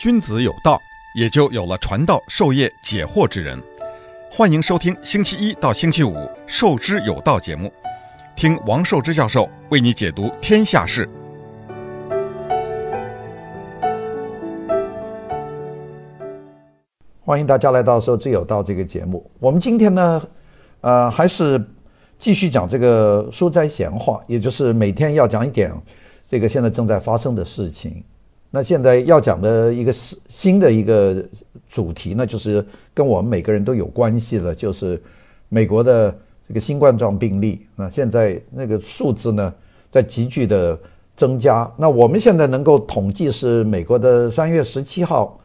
君子有道，也就有了传道授业解惑之人。欢迎收听星期一到星期五《授之有道》节目，听王寿之教授为你解读天下事。欢迎大家来到《授之有道》这个节目。我们今天呢，呃，还是继续讲这个书斋闲话，也就是每天要讲一点。这个现在正在发生的事情，那现在要讲的一个新的一个主题呢，就是跟我们每个人都有关系了，就是美国的这个新冠状病例那，现在那个数字呢在急剧的增加。那我们现在能够统计是美国的三月十七号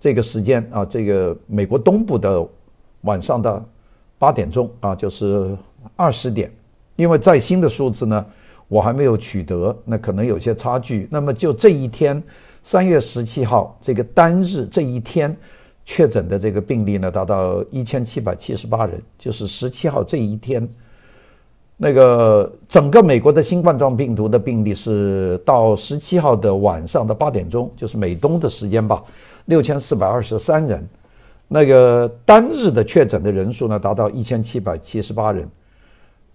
这个时间啊，这个美国东部的晚上的八点钟啊，就是二十点，因为再新的数字呢。我还没有取得，那可能有些差距。那么就这一天，三月十七号这个单日这一天确诊的这个病例呢，达到一千七百七十八人，就是十七号这一天，那个整个美国的新冠状病毒的病例是到十七号的晚上的八点钟，就是美东的时间吧，六千四百二十三人，那个单日的确诊的人数呢，达到一千七百七十八人。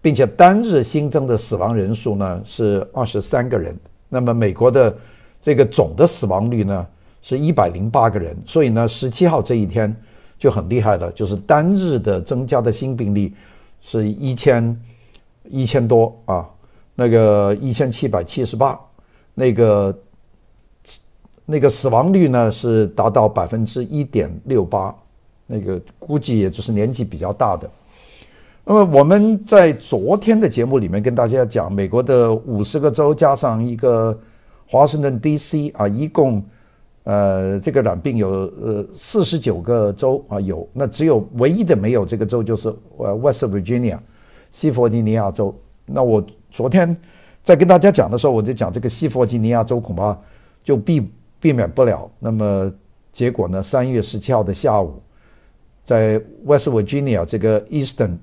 并且单日新增的死亡人数呢是二十三个人，那么美国的这个总的死亡率呢是一百零八个人，所以呢十七号这一天就很厉害了，就是单日的增加的新病例是一千一千多啊，那个一千七百七十八，那个那个死亡率呢是达到百分之一点六八，那个估计也就是年纪比较大的。那么我们在昨天的节目里面跟大家讲，美国的五十个州加上一个华盛顿 D.C. 啊，一共呃这个染病有呃四十九个州啊有，那只有唯一的没有这个州就是呃 West Virginia 西弗吉尼亚州。那我昨天在跟大家讲的时候，我就讲这个西弗吉尼亚州恐怕就避避免不了。那么结果呢，三月十七号的下午，在 West Virginia 这个 Eastern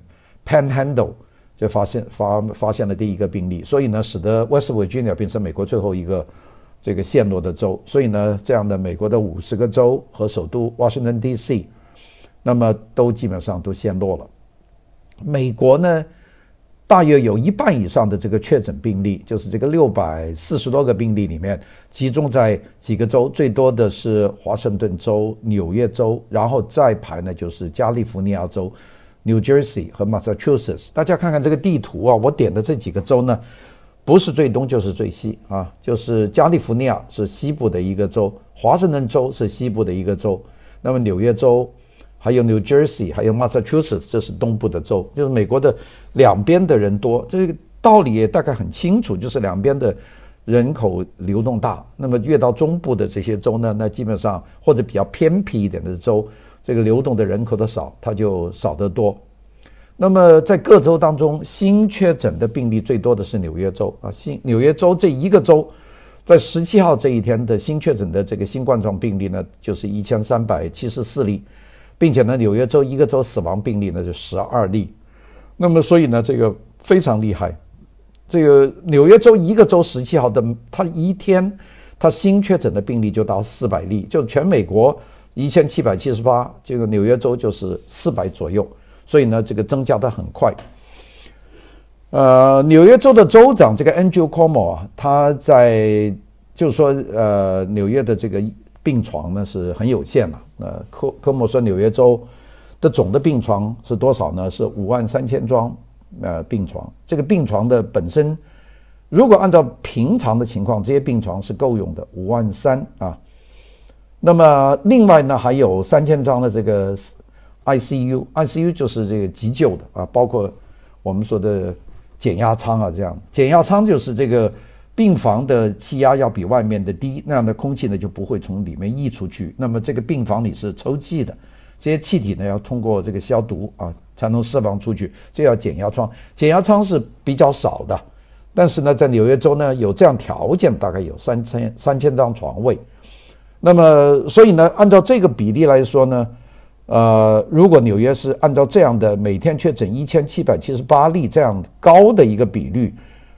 Panhandle 就发现发发现了第一个病例，所以呢，使得 West Virginia 变成美国最后一个这个陷落的州。所以呢，这样的美国的五十个州和首都 Washington D.C.，那么都基本上都陷落了。美国呢，大约有一半以上的这个确诊病例，就是这个六百四十多个病例里面，集中在几个州，最多的是华盛顿州、纽约州，然后再排呢就是加利福尼亚州。New Jersey 和 Massachusetts，大家看看这个地图啊，我点的这几个州呢，不是最东就是最西啊，就是加利福尼亚是西部的一个州，华盛顿州是西部的一个州，那么纽约州还有 New Jersey 还有 Massachusetts 这是东部的州，就是美国的两边的人多，这个道理也大概很清楚，就是两边的人口流动大，那么越到中部的这些州呢，那基本上或者比较偏僻一点的州。这个流动的人口的少，它就少得多。那么在各州当中，新确诊的病例最多的是纽约州啊，新纽约州这一个州，在十七号这一天的新确诊的这个新冠状病例呢，就是一千三百七十四例，并且呢，纽约州一个州死亡病例呢就十二例。那么所以呢，这个非常厉害。这个纽约州一个州十七号的，它一天它新确诊的病例就到四百例，就全美国。一千七百七十八，这个纽约州就是四百左右，所以呢，这个增加的很快。呃，纽约州的州长这个 Andrew Cuomo 啊，他在就是说，呃，纽约的这个病床呢是很有限了。呃，科科莫说纽约州的总的病床是多少呢？是五万三千张呃病床。这个病床的本身，如果按照平常的情况，这些病床是够用的，五万三啊。那么另外呢，还有三千张的这个 ICU，ICU 就是这个急救的啊，包括我们说的减压舱啊，这样减压舱就是这个病房的气压要比外面的低，那样的空气呢就不会从里面溢出去。那么这个病房里是抽气的，这些气体呢要通过这个消毒啊才能释放出去，这叫减压舱。减压舱是比较少的，但是呢，在纽约州呢有这样条件，大概有三千三千张床位。那么，所以呢，按照这个比例来说呢，呃，如果纽约是按照这样的每天确诊一千七百七十八例这样高的一个比率，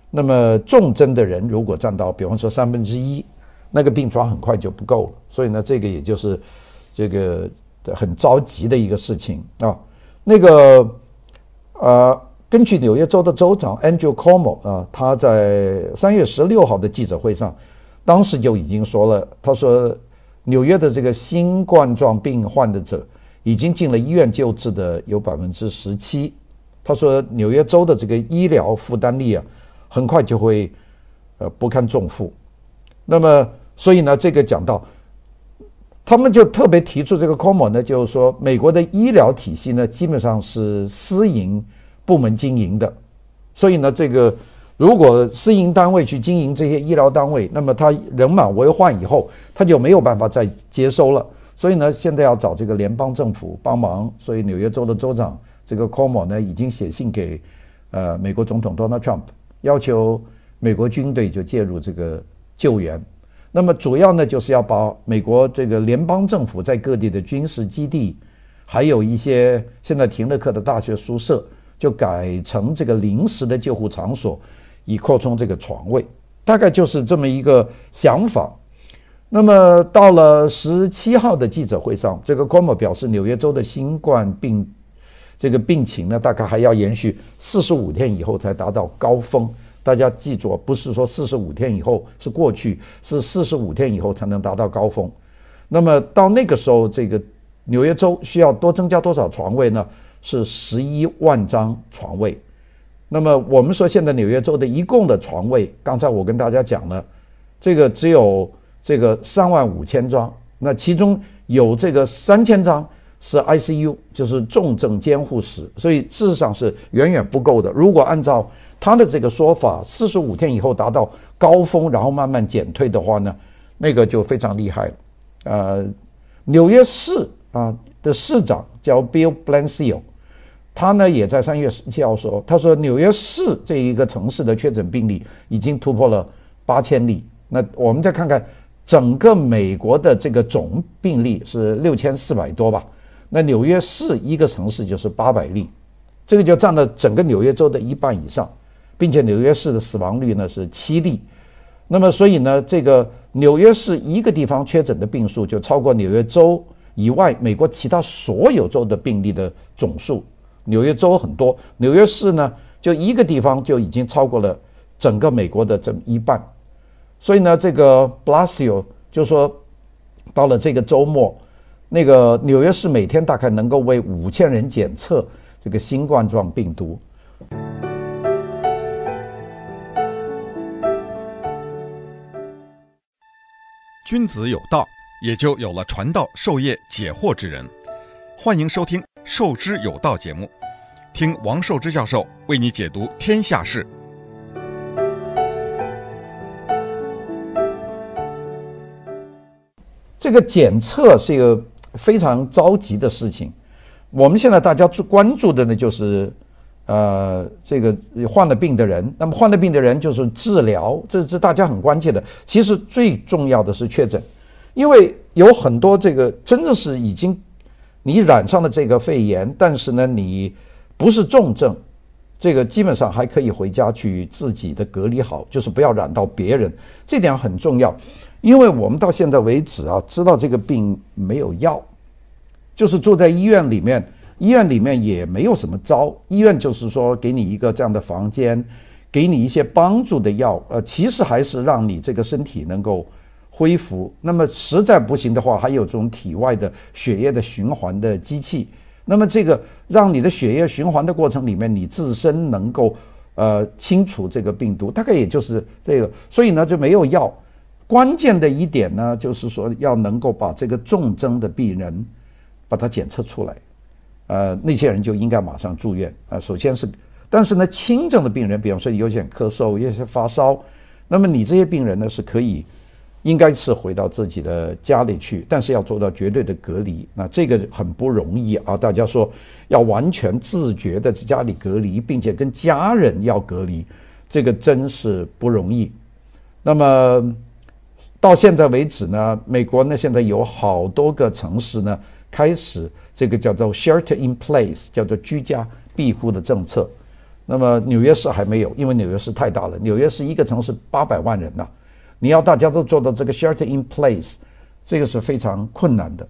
那么重症的人如果占到，比方说三分之一，那个病床很快就不够了。所以呢，这个也就是这个很着急的一个事情啊。那个呃，根据纽约州的州长 Andrew Cuomo 啊，他在三月十六号的记者会上，当时就已经说了，他说纽约的这个新冠状病患的者已经进了医院救治的有百分之十七。他说纽约州的这个医疗负担力啊，很快就会呃不堪重负。那么，所以呢，这个讲到，他们就特别提出这个 Como 呢，就是说美国的医疗体系呢，基本上是私营部门经营的，所以呢，这个如果私营单位去经营这些医疗单位，那么他人满为患以后，他就没有办法再接收了。所以呢，现在要找这个联邦政府帮忙。所以纽约州的州长这个 Cuomo 呢，已经写信给呃美国总统 Donald Trump，要求美国军队就介入这个。救援，那么主要呢，就是要把美国这个联邦政府在各地的军事基地，还有一些现在停了课的大学宿舍，就改成这个临时的救护场所，以扩充这个床位。大概就是这么一个想法。那么到了十七号的记者会上，这个 Cuomo 表示，纽约州的新冠病这个病情呢，大概还要延续四十五天以后才达到高峰。大家记住，不是说四十五天以后是过去，是四十五天以后才能达到高峰。那么到那个时候，这个纽约州需要多增加多少床位呢？是十一万张床位。那么我们说，现在纽约州的一共的床位，刚才我跟大家讲了，这个只有这个三万五千张，那其中有这个三千张是 ICU，就是重症监护室，所以事实上是远远不够的。如果按照他的这个说法，四十五天以后达到高峰，然后慢慢减退的话呢，那个就非常厉害了。呃，纽约市啊的市长叫 Bill Blasio，他呢也在三月十七号说，他说纽约市这一个城市的确诊病例已经突破了八千例。那我们再看看整个美国的这个总病例是六千四百多吧？那纽约市一个城市就是八百例，这个就占了整个纽约州的一半以上。并且纽约市的死亡率呢是七例，那么所以呢，这个纽约市一个地方确诊的病数就超过纽约州以外美国其他所有州的病例的总数。纽约州很多，纽约市呢就一个地方就已经超过了整个美国的这么一半。所以呢，这个 Blasio 就说，到了这个周末，那个纽约市每天大概能够为五千人检测这个新冠状病毒。君子有道，也就有了传道授业解惑之人。欢迎收听《受之有道》节目，听王寿之教授为你解读天下事。这个检测是一个非常着急的事情。我们现在大家最关注的呢，就是。呃，这个患了病的人，那么患了病的人就是治疗，这是大家很关切的。其实最重要的是确诊，因为有很多这个真的是已经你染上了这个肺炎，但是呢，你不是重症，这个基本上还可以回家去自己的隔离好，就是不要染到别人，这点很重要。因为我们到现在为止啊，知道这个病没有药，就是住在医院里面。医院里面也没有什么招，医院就是说给你一个这样的房间，给你一些帮助的药，呃，其实还是让你这个身体能够恢复。那么实在不行的话，还有这种体外的血液的循环的机器。那么这个让你的血液循环的过程里面，你自身能够呃清除这个病毒，大概也就是这个。所以呢就没有药。关键的一点呢，就是说要能够把这个重症的病人把它检测出来。呃，那些人就应该马上住院啊。首先是，但是呢，轻症的病人，比方说有些咳嗽、有些发烧，那么你这些病人呢是可以，应该是回到自己的家里去，但是要做到绝对的隔离。那这个很不容易啊。大家说要完全自觉的在家里隔离，并且跟家人要隔离，这个真是不容易。那么到现在为止呢，美国呢现在有好多个城市呢开始。这个叫做 shelter in place，叫做居家庇护的政策。那么纽约市还没有，因为纽约市太大了。纽约市一个城市八百万人呢，你要大家都做到这个 shelter in place，这个是非常困难的。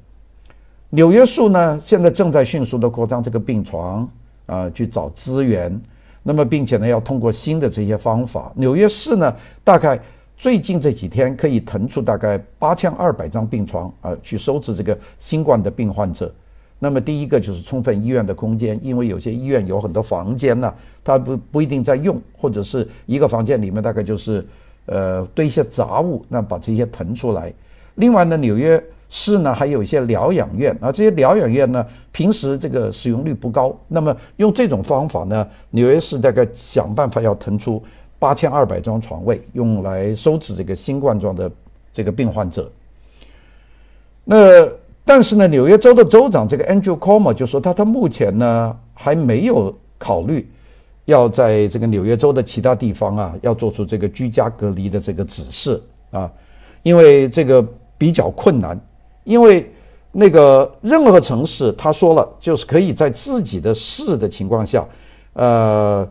纽约市呢，现在正在迅速的扩张这个病床啊、去找资源。那么，并且呢，要通过新的这些方法，纽约市呢，大概最近这几天可以腾出大概八千二百张病床啊、去收治这个新冠的病患者。那么，第一个就是充分医院的空间，因为有些医院有很多房间呢，它不不一定在用，或者是一个房间里面大概就是呃堆一些杂物，那把这些腾出来。另外呢，纽约。市呢，还有一些疗养院啊，这些疗养院呢，平时这个使用率不高。那么用这种方法呢，纽约市大概想办法要腾出八千二百张床位，用来收治这个新冠状的这个病患者。那但是呢，纽约州的州长这个 Andrew Cuomo 就说他他目前呢还没有考虑要在这个纽约州的其他地方啊要做出这个居家隔离的这个指示啊，因为这个比较困难。因为那个任何城市，他说了，就是可以在自己的市的情况下，呃，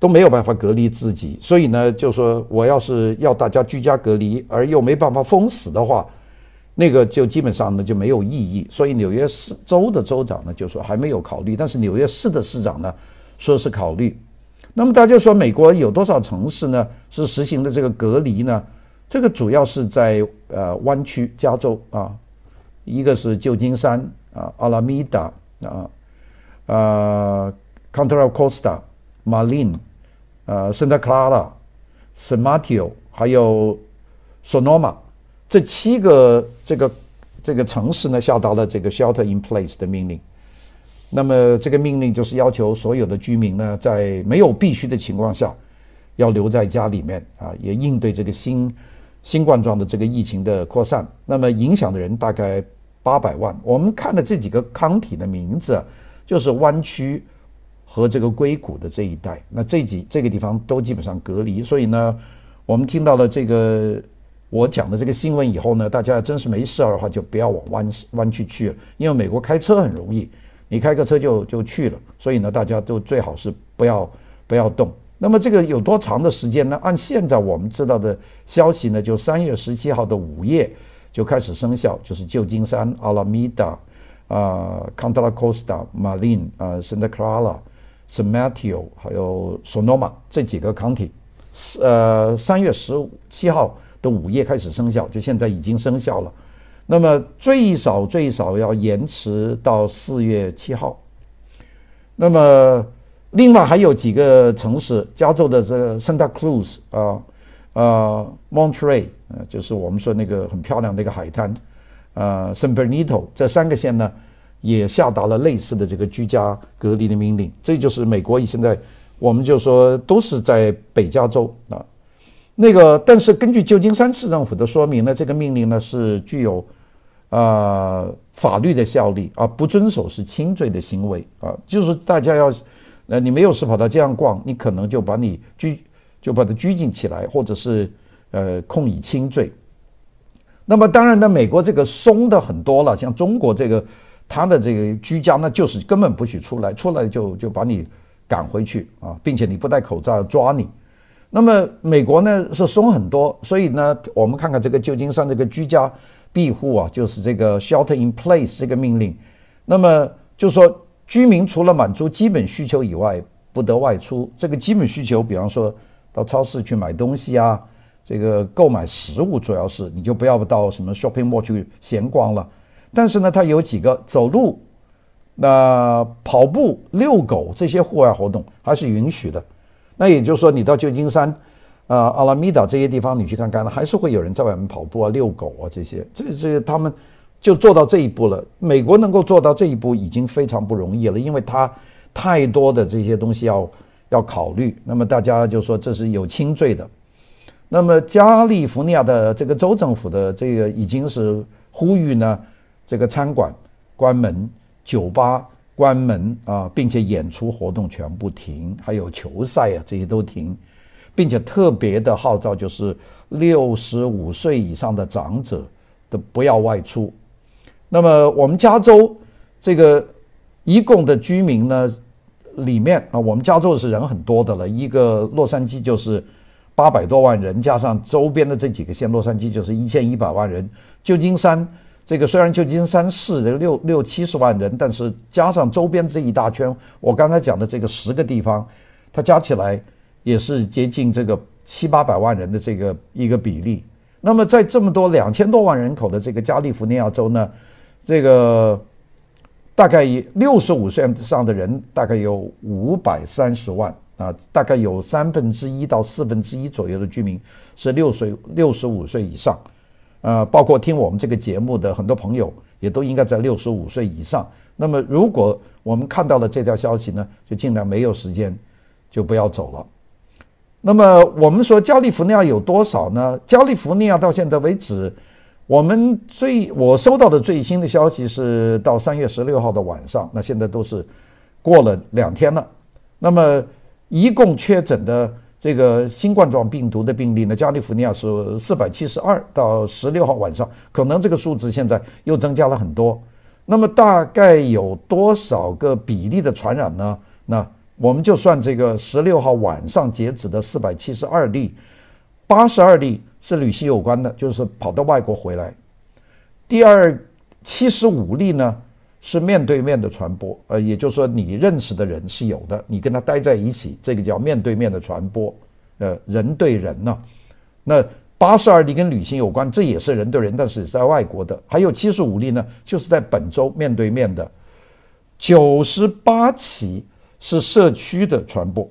都没有办法隔离自己。所以呢，就说我要是要大家居家隔离，而又没办法封死的话，那个就基本上呢就没有意义。所以纽约市州的州长呢就说还没有考虑，但是纽约市的市长呢说是考虑。那么大家说美国有多少城市呢是实行的这个隔离呢？这个主要是在呃湾区，加州啊。一个是旧金山啊，阿拉米达啊，呃，Contra Costa、Marlin、呃，Santa Clara、San Mateo，还有 Sonoma，这七个这个这个城市呢，下达了这个 Shelter in Place 的命令。那么这个命令就是要求所有的居民呢，在没有必须的情况下，要留在家里面啊，也应对这个新新冠状的这个疫情的扩散。那么影响的人大概。八百万，我们看的这几个 county 的名字，就是湾区和这个硅谷的这一带。那这几这个地方都基本上隔离，所以呢，我们听到了这个我讲的这个新闻以后呢，大家真是没事儿的话，就不要往湾湾区去了，因为美国开车很容易，你开个车就就去了。所以呢，大家都最好是不要不要动。那么这个有多长的时间呢？按现在我们知道的消息呢，就三月十七号的午夜。就开始生效，就是旧金山、阿拉米达、啊、Contra Costa、Marin、啊、Santa Clara、San Mateo，还有 Sonoma 这几个 county，呃，三月十七号的午夜开始生效，就现在已经生效了。那么最少最少要延迟到四月七号。那么另外还有几个城市，加州的这个 Santa Cruz 啊。呃，Monterey，呃，就是我们说那个很漂亮的一个海滩，呃，San Bernito 这三个县呢，也下达了类似的这个居家隔离的命令。这就是美国现在，我们就说都是在北加州啊。那个，但是根据旧金山市政府的说明呢，这个命令呢是具有、呃、法律的效力啊，不遵守是轻罪的行为啊。就是大家要，呃，你没有事跑到街上逛，你可能就把你拘。就把他拘禁起来，或者是呃控以轻罪。那么当然呢，美国这个松的很多了，像中国这个，他的这个居家呢就是根本不许出来，出来就就把你赶回去啊，并且你不戴口罩抓你。那么美国呢是松很多，所以呢，我们看看这个旧金山这个居家庇护啊，就是这个 shelter in place 这个命令。那么就说居民除了满足基本需求以外，不得外出。这个基本需求，比方说。到超市去买东西啊，这个购买食物主要是你就不要到什么 shopping mall 去闲逛了。但是呢，它有几个走路、那、跑步、遛狗这些户外活动还是允许的。那也就是说，你到旧金山、呃、阿拉米达这些地方，你去看看，还是会有人在外面跑步啊、遛狗啊这些。这这他们就做到这一步了。美国能够做到这一步已经非常不容易了，因为它太多的这些东西要。要考虑，那么大家就说这是有轻罪的。那么加利福尼亚的这个州政府的这个已经是呼吁呢，这个餐馆关门、酒吧关门啊，并且演出活动全部停，还有球赛啊这些都停，并且特别的号召就是六十五岁以上的长者都不要外出。那么我们加州这个一共的居民呢？里面啊，我们加州是人很多的了，一个洛杉矶就是八百多万人，加上周边的这几个县，洛杉矶就是一千一百万人，旧金山这个虽然旧金山市的六六七十万人，但是加上周边这一大圈，我刚才讲的这个十个地方，它加起来也是接近这个七八百万人的这个一个比例。那么在这么多两千多万人口的这个加利福尼亚州呢，这个大概六十五岁以上的人大概有五百三十万啊，大概有三分之一到四分之一左右的居民是六岁六十五岁以上。呃，包括听我们这个节目的很多朋友，也都应该在六十五岁以上。那么，如果我们看到了这条消息呢，就尽量没有时间，就不要走了。那么，我们说加利福尼亚有多少呢？加利福尼亚到现在为止，我们最我收到的最新的消息是到三月十六号的晚上，那现在都是过了两天了。那么，一共确诊的。这个新冠状病毒的病例呢，加利福尼亚是四百七十二，到十六号晚上，可能这个数字现在又增加了很多。那么大概有多少个比例的传染呢？那我们就算这个十六号晚上截止的四百七十二例，八十二例是旅行有关的，就是跑到外国回来。第二七十五例呢，是面对面的传播，呃，也就是说你认识的人是有的，你跟他待在一起，这个叫面对面的传播，呃，人对人呢、那八十二例跟旅行有关，这也是人对人，但是是在外国的。还有七十五例呢，就是在本周面对面的。九十八起是社区的传播。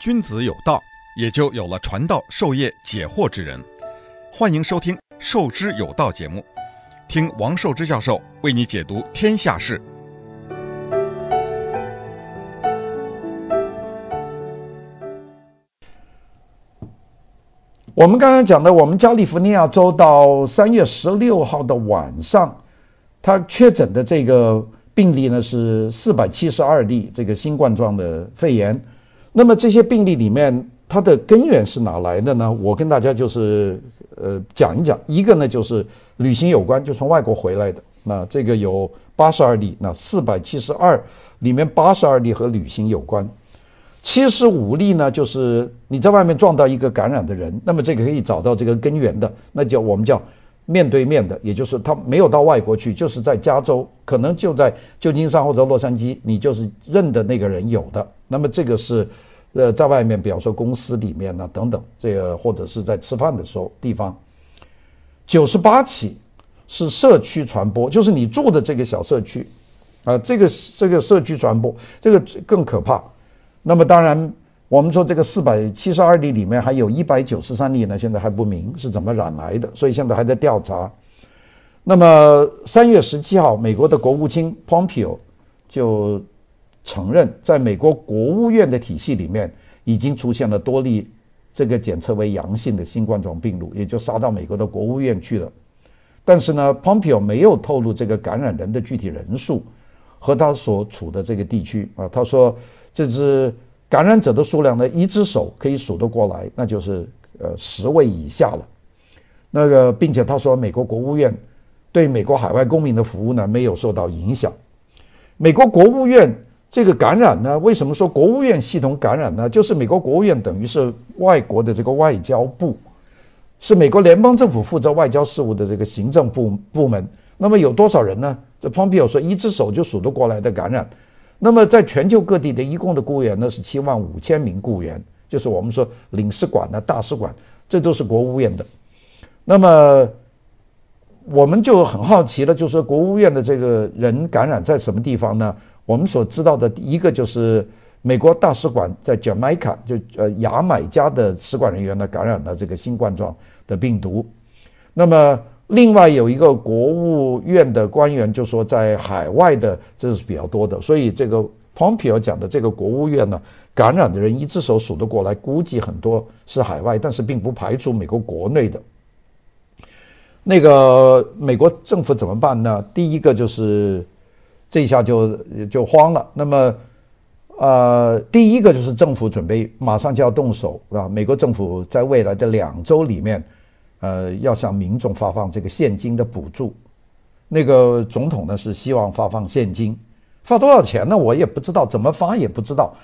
君子有道。也就有了传道授业解惑之人。欢迎收听《授之有道》节目，听王寿之教授为你解读天下事。我们刚刚讲的，我们加利福尼亚州到三月十六号的晚上，他确诊的这个病例呢是四百七十二例，这个新冠状的肺炎。那么这些病例里面，它的根源是哪来的呢？我跟大家就是呃讲一讲，一个呢就是旅行有关，就从外国回来的。那这个有八十二例，那四百七十二里面八十二例和旅行有关，七十五例呢就是你在外面撞到一个感染的人，那么这个可以找到这个根源的，那叫我们叫面对面的，也就是他没有到外国去，就是在加州，可能就在旧金山或者洛杉矶，你就是认的那个人有的，那么这个是。呃，在外面，比方说公司里面呢，等等，这个或者是在吃饭的时候地方，九十八起是社区传播，就是你住的这个小社区，啊，这个这个社区传播，这个更可怕。那么当然，我们说这个四百七十二例里面还有一百九十三例呢，现在还不明是怎么染来的，所以现在还在调查。那么三月十七号，美国的国务卿 Pompeo 就。承认，在美国国务院的体系里面，已经出现了多例这个检测为阳性的新冠状病毒，也就杀到美国的国务院去了。但是呢，Pompeo 没有透露这个感染人的具体人数和他所处的这个地区啊。他说，这只感染者的数量呢，一只手可以数得过来，那就是呃十位以下了。那个，并且他说，美国国务院对美国海外公民的服务呢，没有受到影响。美国国务院。这个感染呢？为什么说国务院系统感染呢？就是美国国务院等于是外国的这个外交部，是美国联邦政府负责外交事务的这个行政部部门。那么有多少人呢？这 Pompeo 说一只手就数得过来的感染。那么在全球各地的一共的雇员呢是七万五千名雇员，就是我们说领事馆呢、大使馆，这都是国务院的。那么我们就很好奇了，就是国务院的这个人感染在什么地方呢？我们所知道的一个就是美国大使馆在 Jamaica，就呃牙买加的使馆人员呢感染了这个新冠状的病毒。那么另外有一个国务院的官员就说，在海外的这是比较多的，所以这个 Pompeo 讲的这个国务院呢感染的人一只手数得过来，估计很多是海外，但是并不排除美国国内的。那个美国政府怎么办呢？第一个就是。这下就就慌了。那么，呃，第一个就是政府准备马上就要动手，是吧？美国政府在未来的两周里面，呃，要向民众发放这个现金的补助。那个总统呢是希望发放现金，发多少钱呢？我也不知道，怎么发也不知道。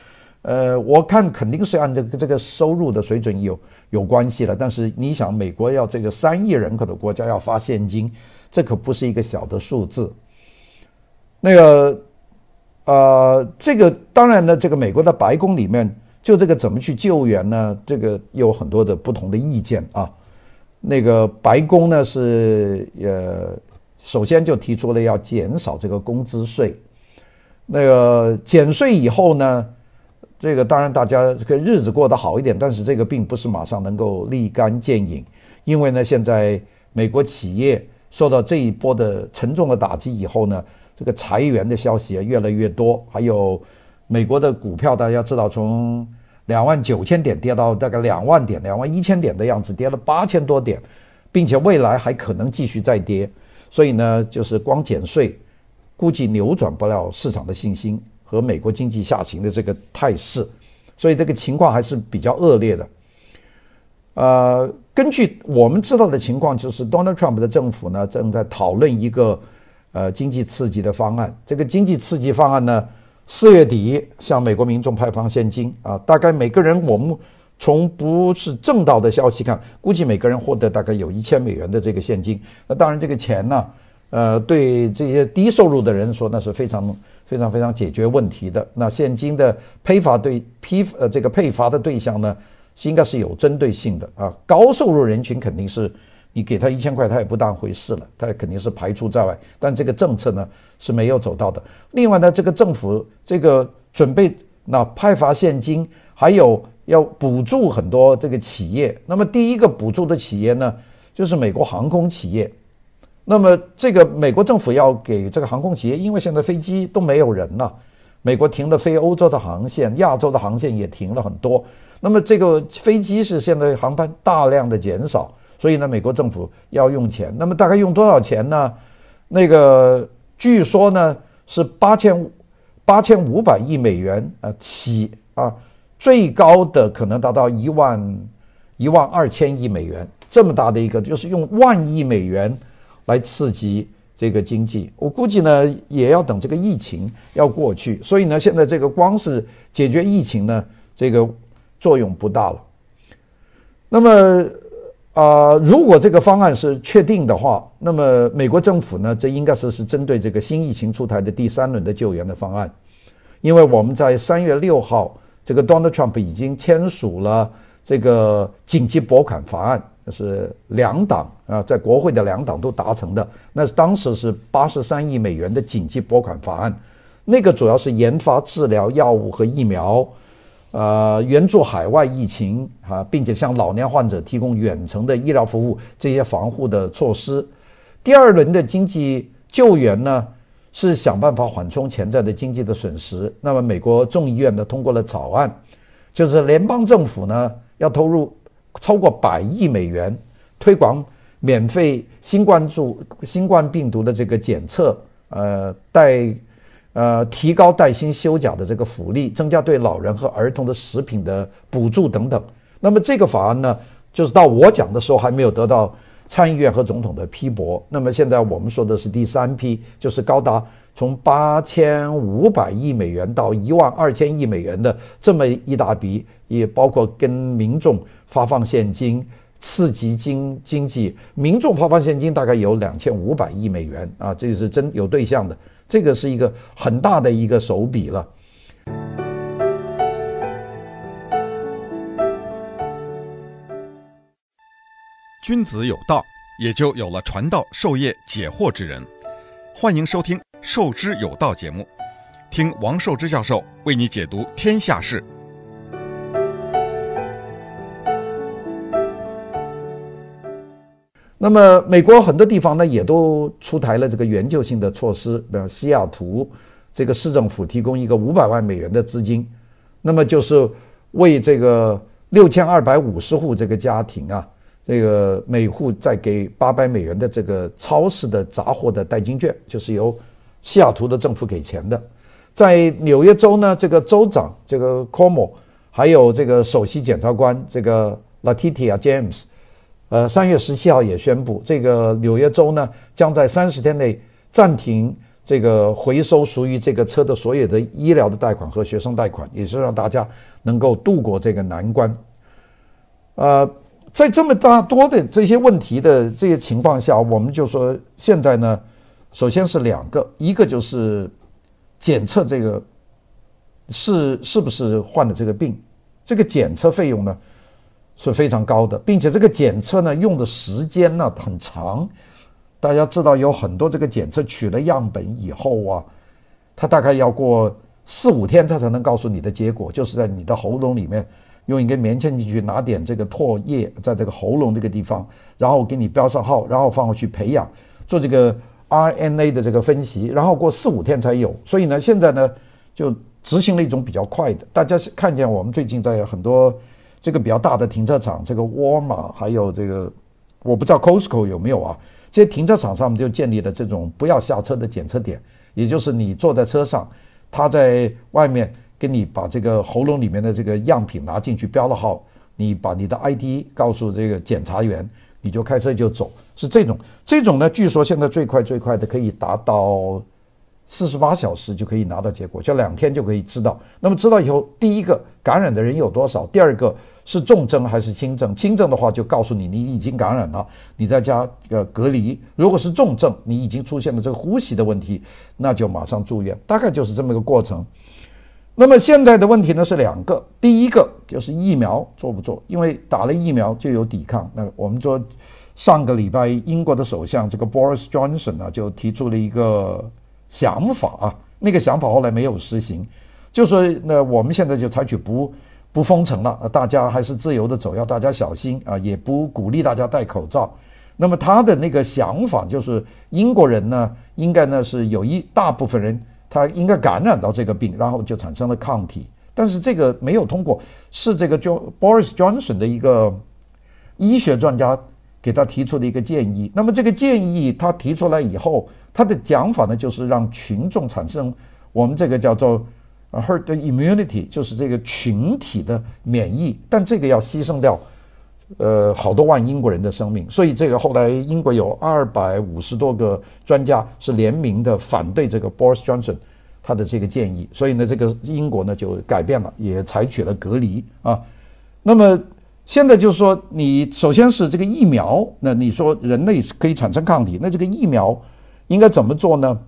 呃，我看肯定是按这个这个收入的水准有有关系了。但是你想，美国要这个三亿人口的国家要发现金，这可不是一个小的数字。那个，呃，这个当然呢，这个美国的白宫里面就这个怎么去救援呢？这个有很多的不同的意见啊。那个白宫呢是呃，首先就提出了要减少这个工资税。那个减税以后呢，这个当然大家这个日子过得好一点，但是这个并不是马上能够立竿见影，因为呢，现在美国企业受到这一波的沉重的打击以后呢，这个裁员的消息啊越来越多，还有美国的股票，大家知道从两万九千点跌到大概两万点、两万一千点的样子，跌了八千多点，并且未来还可能继续再跌，所以呢，就是光减税。估计扭转不了市场的信心和美国经济下行的这个态势，所以这个情况还是比较恶劣的。呃，根据我们知道的情况，就是 Donald Trump 的政府呢正在讨论一个呃经济刺激的方案。这个经济刺激方案呢，四月底向美国民众派发现金啊，大概每个人我们从不是正道的消息看，估计每个人获得大概有一千美元的这个现金。那当然这个钱呢。呃，对这些低收入的人说，那是非常非常非常解决问题的。那现金的配发对批呃这个配发的对象呢，是应该是有针对性的啊。高收入人群肯定是你给他一千块，他也不当回事了，他肯定是排除在外。但这个政策呢是没有走到的。另外呢，这个政府这个准备那派发现金，还有要补助很多这个企业。那么第一个补助的企业呢，就是美国航空企业。那么，这个美国政府要给这个航空企业，因为现在飞机都没有人了，美国停了飞欧洲的航线，亚洲的航线也停了很多。那么，这个飞机是现在航班大量的减少，所以呢，美国政府要用钱。那么，大概用多少钱呢？那个据说呢是八千八千五百亿美元啊起啊，最高的可能达到一万一万二千亿美元，这么大的一个，就是用万亿美元。来刺激这个经济，我估计呢也要等这个疫情要过去，所以呢现在这个光是解决疫情呢，这个作用不大了。那么啊、如果这个方案是确定的话，那么美国政府呢，这应该是是针对这个新疫情出台的第三轮的救援的方案，因为我们在三月六号，这个 Donald Trump 已经签署了这个紧急拨款法案。是两党啊，在国会的两党都达成的。那当时是八十三亿美元的紧急拨款法案，那个主要是研发治疗药物和疫苗，呃，援助海外疫情啊，并且向老年患者提供远程的医疗服务这些防护的措施。第二轮的经济救援呢，是想办法缓冲潜在的经济的损失。那么美国众议院呢通过了草案，就是联邦政府呢要投入。超过百亿美元推广免费新冠注新冠病毒的这个检测，呃，带呃提高带薪休假的这个福利，增加对老人和儿童的食品的补助等等。那么这个法案呢，就是到我讲的时候还没有得到参议院和总统的批驳。那么现在我们说的是第三批，就是高达从八千五百亿美元到一万二千亿美元的这么一大笔，也包括跟民众。发放现金刺激经经济，民众发放现金大概有两千五百亿美元啊，这个是真有对象的，这个是一个很大的一个手笔了。君子有道，也就有了传道授业解惑之人。欢迎收听《授之有道》节目，听王寿之教授为你解读天下事。那么，美国很多地方呢，也都出台了这个援救性的措施。比如西雅图，这个市政府提供一个五百万美元的资金，那么就是为这个六千二百五十户这个家庭啊，这个每户再给八百美元的这个超市的杂货的代金券，就是由西雅图的政府给钱的。在纽约州呢，这个州长这个 Cuomo，还有这个首席检察官这个 Latitia James。呃，三月十七号也宣布，这个纽约州呢将在三十天内暂停这个回收属于这个车的所有的医疗的贷款和学生贷款，也是让大家能够度过这个难关。呃，在这么大多的这些问题的这些情况下，我们就说现在呢，首先是两个，一个就是检测这个是是不是患了这个病，这个检测费用呢是非常高的，并且这个检测呢用的时间呢很长。大家知道有很多这个检测取了样本以后啊，它大概要过四五天，它才能告诉你的结果，就是在你的喉咙里面用一根棉签进去，拿点这个唾液在这个喉咙这个地方，然后给你标上号，然后放回去培养做这个 RNA 的这个分析，然后过四五天才有。所以呢，现在呢就执行了一种比较快的。大家看见我们最近在很多这个比较大的停车场，这个沃尔玛还有这个我不知道 Costco 有没有啊？这些停车场上，面就建立了这种不要下车的检测点，也就是你坐在车上，他在外面给你把这个喉咙里面的这个样品拿进去标了号，你把你的 ID 告诉这个检查员，你就开车就走，是这种。这种呢，据说现在最快最快的可以达到四十八小时就可以拿到结果，就两天就可以知道。那么知道以后，第一个感染的人有多少，第二个。是重症还是轻症？轻症的话就告诉你你已经感染了，你在家呃隔离。如果是重症，你已经出现了这个呼吸的问题，那就马上住院。大概就是这么个过程。那么现在的问题呢是两个，第一个就是疫苗做不做？因为打了疫苗就有抵抗。那我们说上个礼拜英国的首相这个 Boris Johnson 呢就提出了一个想法啊，那个想法后来没有实行，就说那我们现在就采取不。不封城了，大家还是自由的走，要大家小心啊！也不鼓励大家戴口罩。那么他的那个想法就是，英国人呢，应该呢是有一大部分人他应该感染到这个病，然后就产生了抗体。但是这个没有通过，是这个 Jo Boris Johnson 的一个医学专家给他提出的一个建议。那么这个建议他提出来以后，他的讲法呢就是让群众产生我们这个叫做。herd immunity 就是这个群体的免疫，但这个要牺牲掉，呃，好多万英国人的生命，所以这个后来英国有二百五十多个专家是联名的反对这个 Boris Johnson 他的这个建议，所以呢，这个英国呢就改变了，也采取了隔离啊。那么现在就是说，你首先是这个疫苗，那你说人类可以产生抗体，那这个疫苗应该怎么做呢？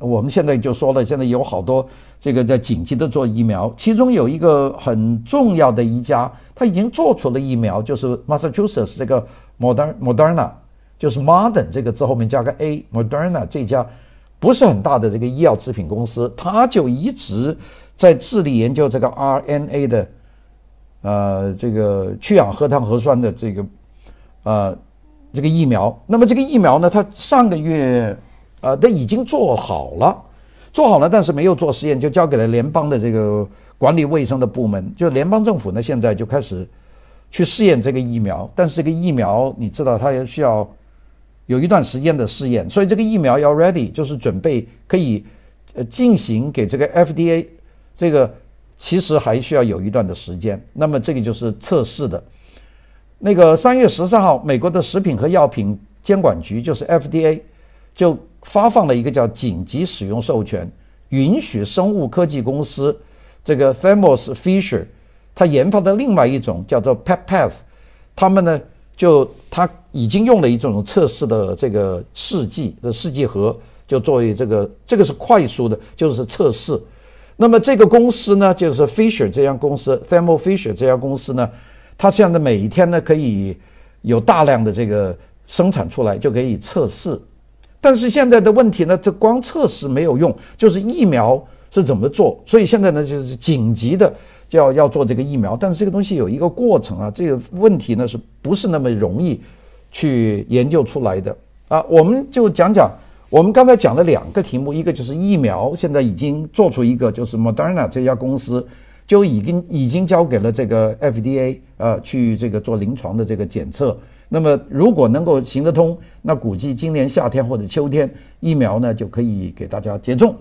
我们现在就说了，现在有好多这个在紧急的做疫苗，其中有一个很重要的一家，他已经做出了疫苗，就是 Massachusetts 这个 Moderna Moderna，就是 Modern 这个字后面加个 A，Moderna 这家不是很大的这个医药制品公司，他就一直在致力研究这个 RNA 的，呃，这个去氧核糖核酸的这个，呃，这个疫苗。那么这个疫苗呢，它上个月。呃，都已经做好了，做好了，但是没有做实验，就交给了联邦的这个管理卫生的部门。就联邦政府呢，现在就开始去试验这个疫苗。但是这个疫苗，你知道，它也需要有一段时间的试验，所以这个疫苗要 ready，就是准备可以呃进行给这个 FDA，这个其实还需要有一段的时间。那么这个就是测试的。那个三月十三号，美国的食品和药品监管局就是 FDA 就。发放了一个叫紧急使用授权，允许生物科技公司这个 Thermo Fisher，他研发的另外一种叫做 PepPath，他们呢就他已经用了一种测试的这个试剂的试剂盒，就作为这个这个是快速的，就是测试。那么这个公司呢，就是 Fisher 这家公司，Thermo Fisher 这家公司呢，它现在每一天呢可以有大量的这个生产出来，就可以测试。但是现在的问题呢，这光测试没有用，就是疫苗是怎么做？所以现在呢，就是紧急的就要要做这个疫苗。但是这个东西有一个过程啊，这个问题呢，是不是那么容易去研究出来的啊？我们就讲讲，我们刚才讲了两个题目，一个就是疫苗，现在已经做出一个，就是 Moderna 这家公司就已经已经交给了这个 FDA 呃，去这个做临床的这个检测。那么，如果能够行得通，那估计今年夏天或者秋天，疫苗呢就可以给大家接种。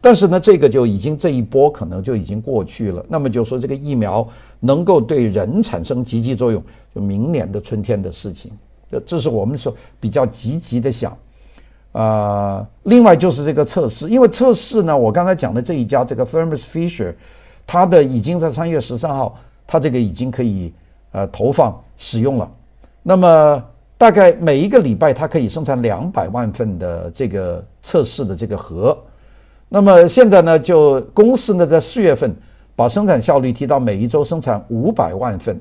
但是呢，这个就已经这一波可能就已经过去了。那么就说这个疫苗能够对人产生积极作用，就明年的春天的事情。这这是我们说比较积极的想。呃，另外就是这个测试，因为测试呢，我刚才讲的这一家这个 Thermo Fisher，它的已经在三月十三号，它这个已经可以呃投放使用了。那么大概每一个礼拜，它可以生产两百万份的这个测试的这个盒。那么现在呢，就公司呢在四月份把生产效率提到每一周生产五百万份，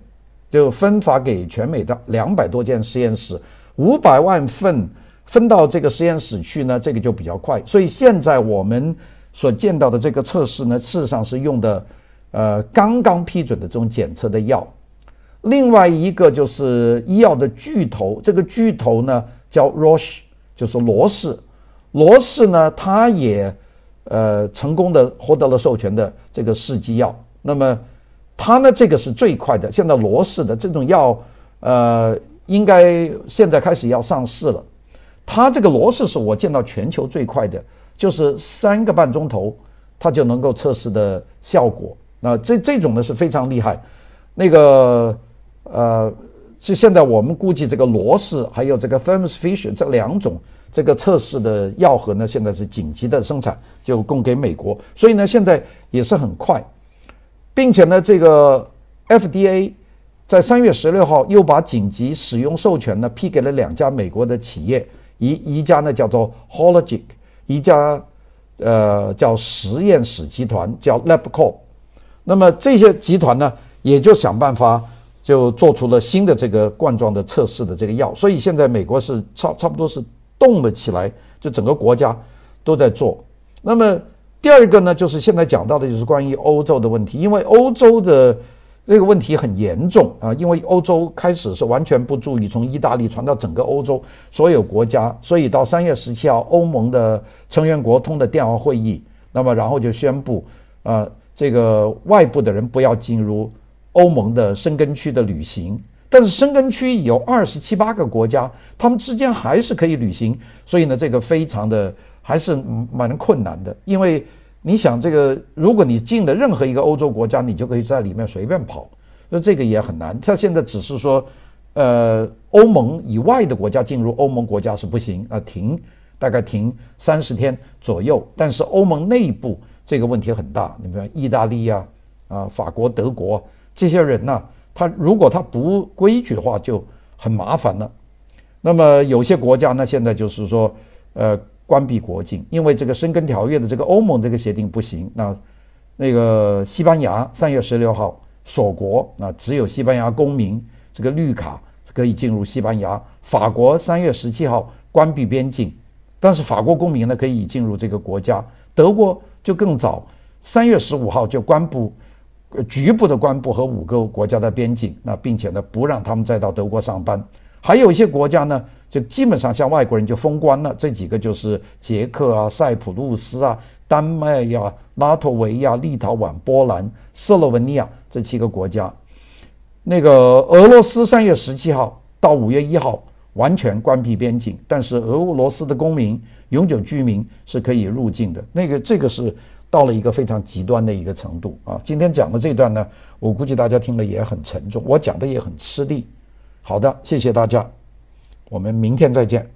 就分发给全美的两百多间实验室，五百万份分到这个实验室去呢，这个就比较快。所以现在我们所见到的这个测试呢，事实上是用的呃刚刚批准的这种检测的药。另外一个就是医药的巨头，这个巨头呢叫 Roche，就是罗氏，罗氏呢它也。呃，成功的获得了授权的这个试剂药，那么它呢，这个是最快的。现在罗氏的这种药，呃，应该现在开始要上市了。它这个罗氏是我见到全球最快的，就是三个半钟头，它就能够测试的效果。那这这种呢是非常厉害。那个呃，是现在我们估计这个罗氏还有这个 Thermo Fisher 这两种。这个测试的药盒呢，现在是紧急的生产，就供给美国，所以呢，现在也是很快，并且呢，这个 FDA 在三月十六号又把紧急使用授权呢批给了两家美国的企业，一一家呢叫做 Hologic，一家呃叫实验室集团叫 LabCorp，那么这些集团呢也就想办法就做出了新的这个冠状的测试的这个药，所以现在美国是差差不多是。动了起来，就整个国家都在做。那么第二个呢，就是现在讲到的，就是关于欧洲的问题，因为欧洲的这个问题很严重啊，因为欧洲开始是完全不注意，从意大利传到整个欧洲所有国家，所以到三月十七号，欧盟的成员国通的电话会议，那么然后就宣布，啊，这个外部的人不要进入欧盟的申根区的旅行。但是申根区有二十七八个国家，他们之间还是可以旅行，所以呢，这个非常的还是蛮困难的。因为你想，这个如果你进了任何一个欧洲国家，你就可以在里面随便跑，那这个也很难。他现在只是说，呃，欧盟以外的国家进入欧盟国家是不行啊，停大概停三十天左右。但是欧盟内部这个问题很大，你比如意大利呀、啊、法国、德国这些人呢、他如果他不规矩的话，就很麻烦了。那么有些国家呢，现在就是说，呃，关闭国境，因为这个申根条约的这个欧盟这个协定不行。那那个西班牙三月十六号锁国，那只有西班牙公民这个绿卡可以进入西班牙。法国三月十七号关闭边境，但是法国公民呢可以进入这个国家。德国就更早，三月十五号就关闭。局部的关闭和五个国家的边境，那并且呢不让他们再到德国上班，还有一些国家呢就基本上向外国人就封关了。这几个就是捷克啊、塞浦路斯啊、丹麦呀、拉脱维亚、立陶宛、波兰、斯洛文尼亚这七个国家。那个俄罗斯三月十七号到五月一号完全关闭边境，但是俄罗斯的公民、永久居民是可以入境的。那个这个是。到了一个非常极端的一个程度啊！今天讲的这段呢，我估计大家听了也很沉重，我讲的也很吃力。好的，谢谢大家，我们明天再见。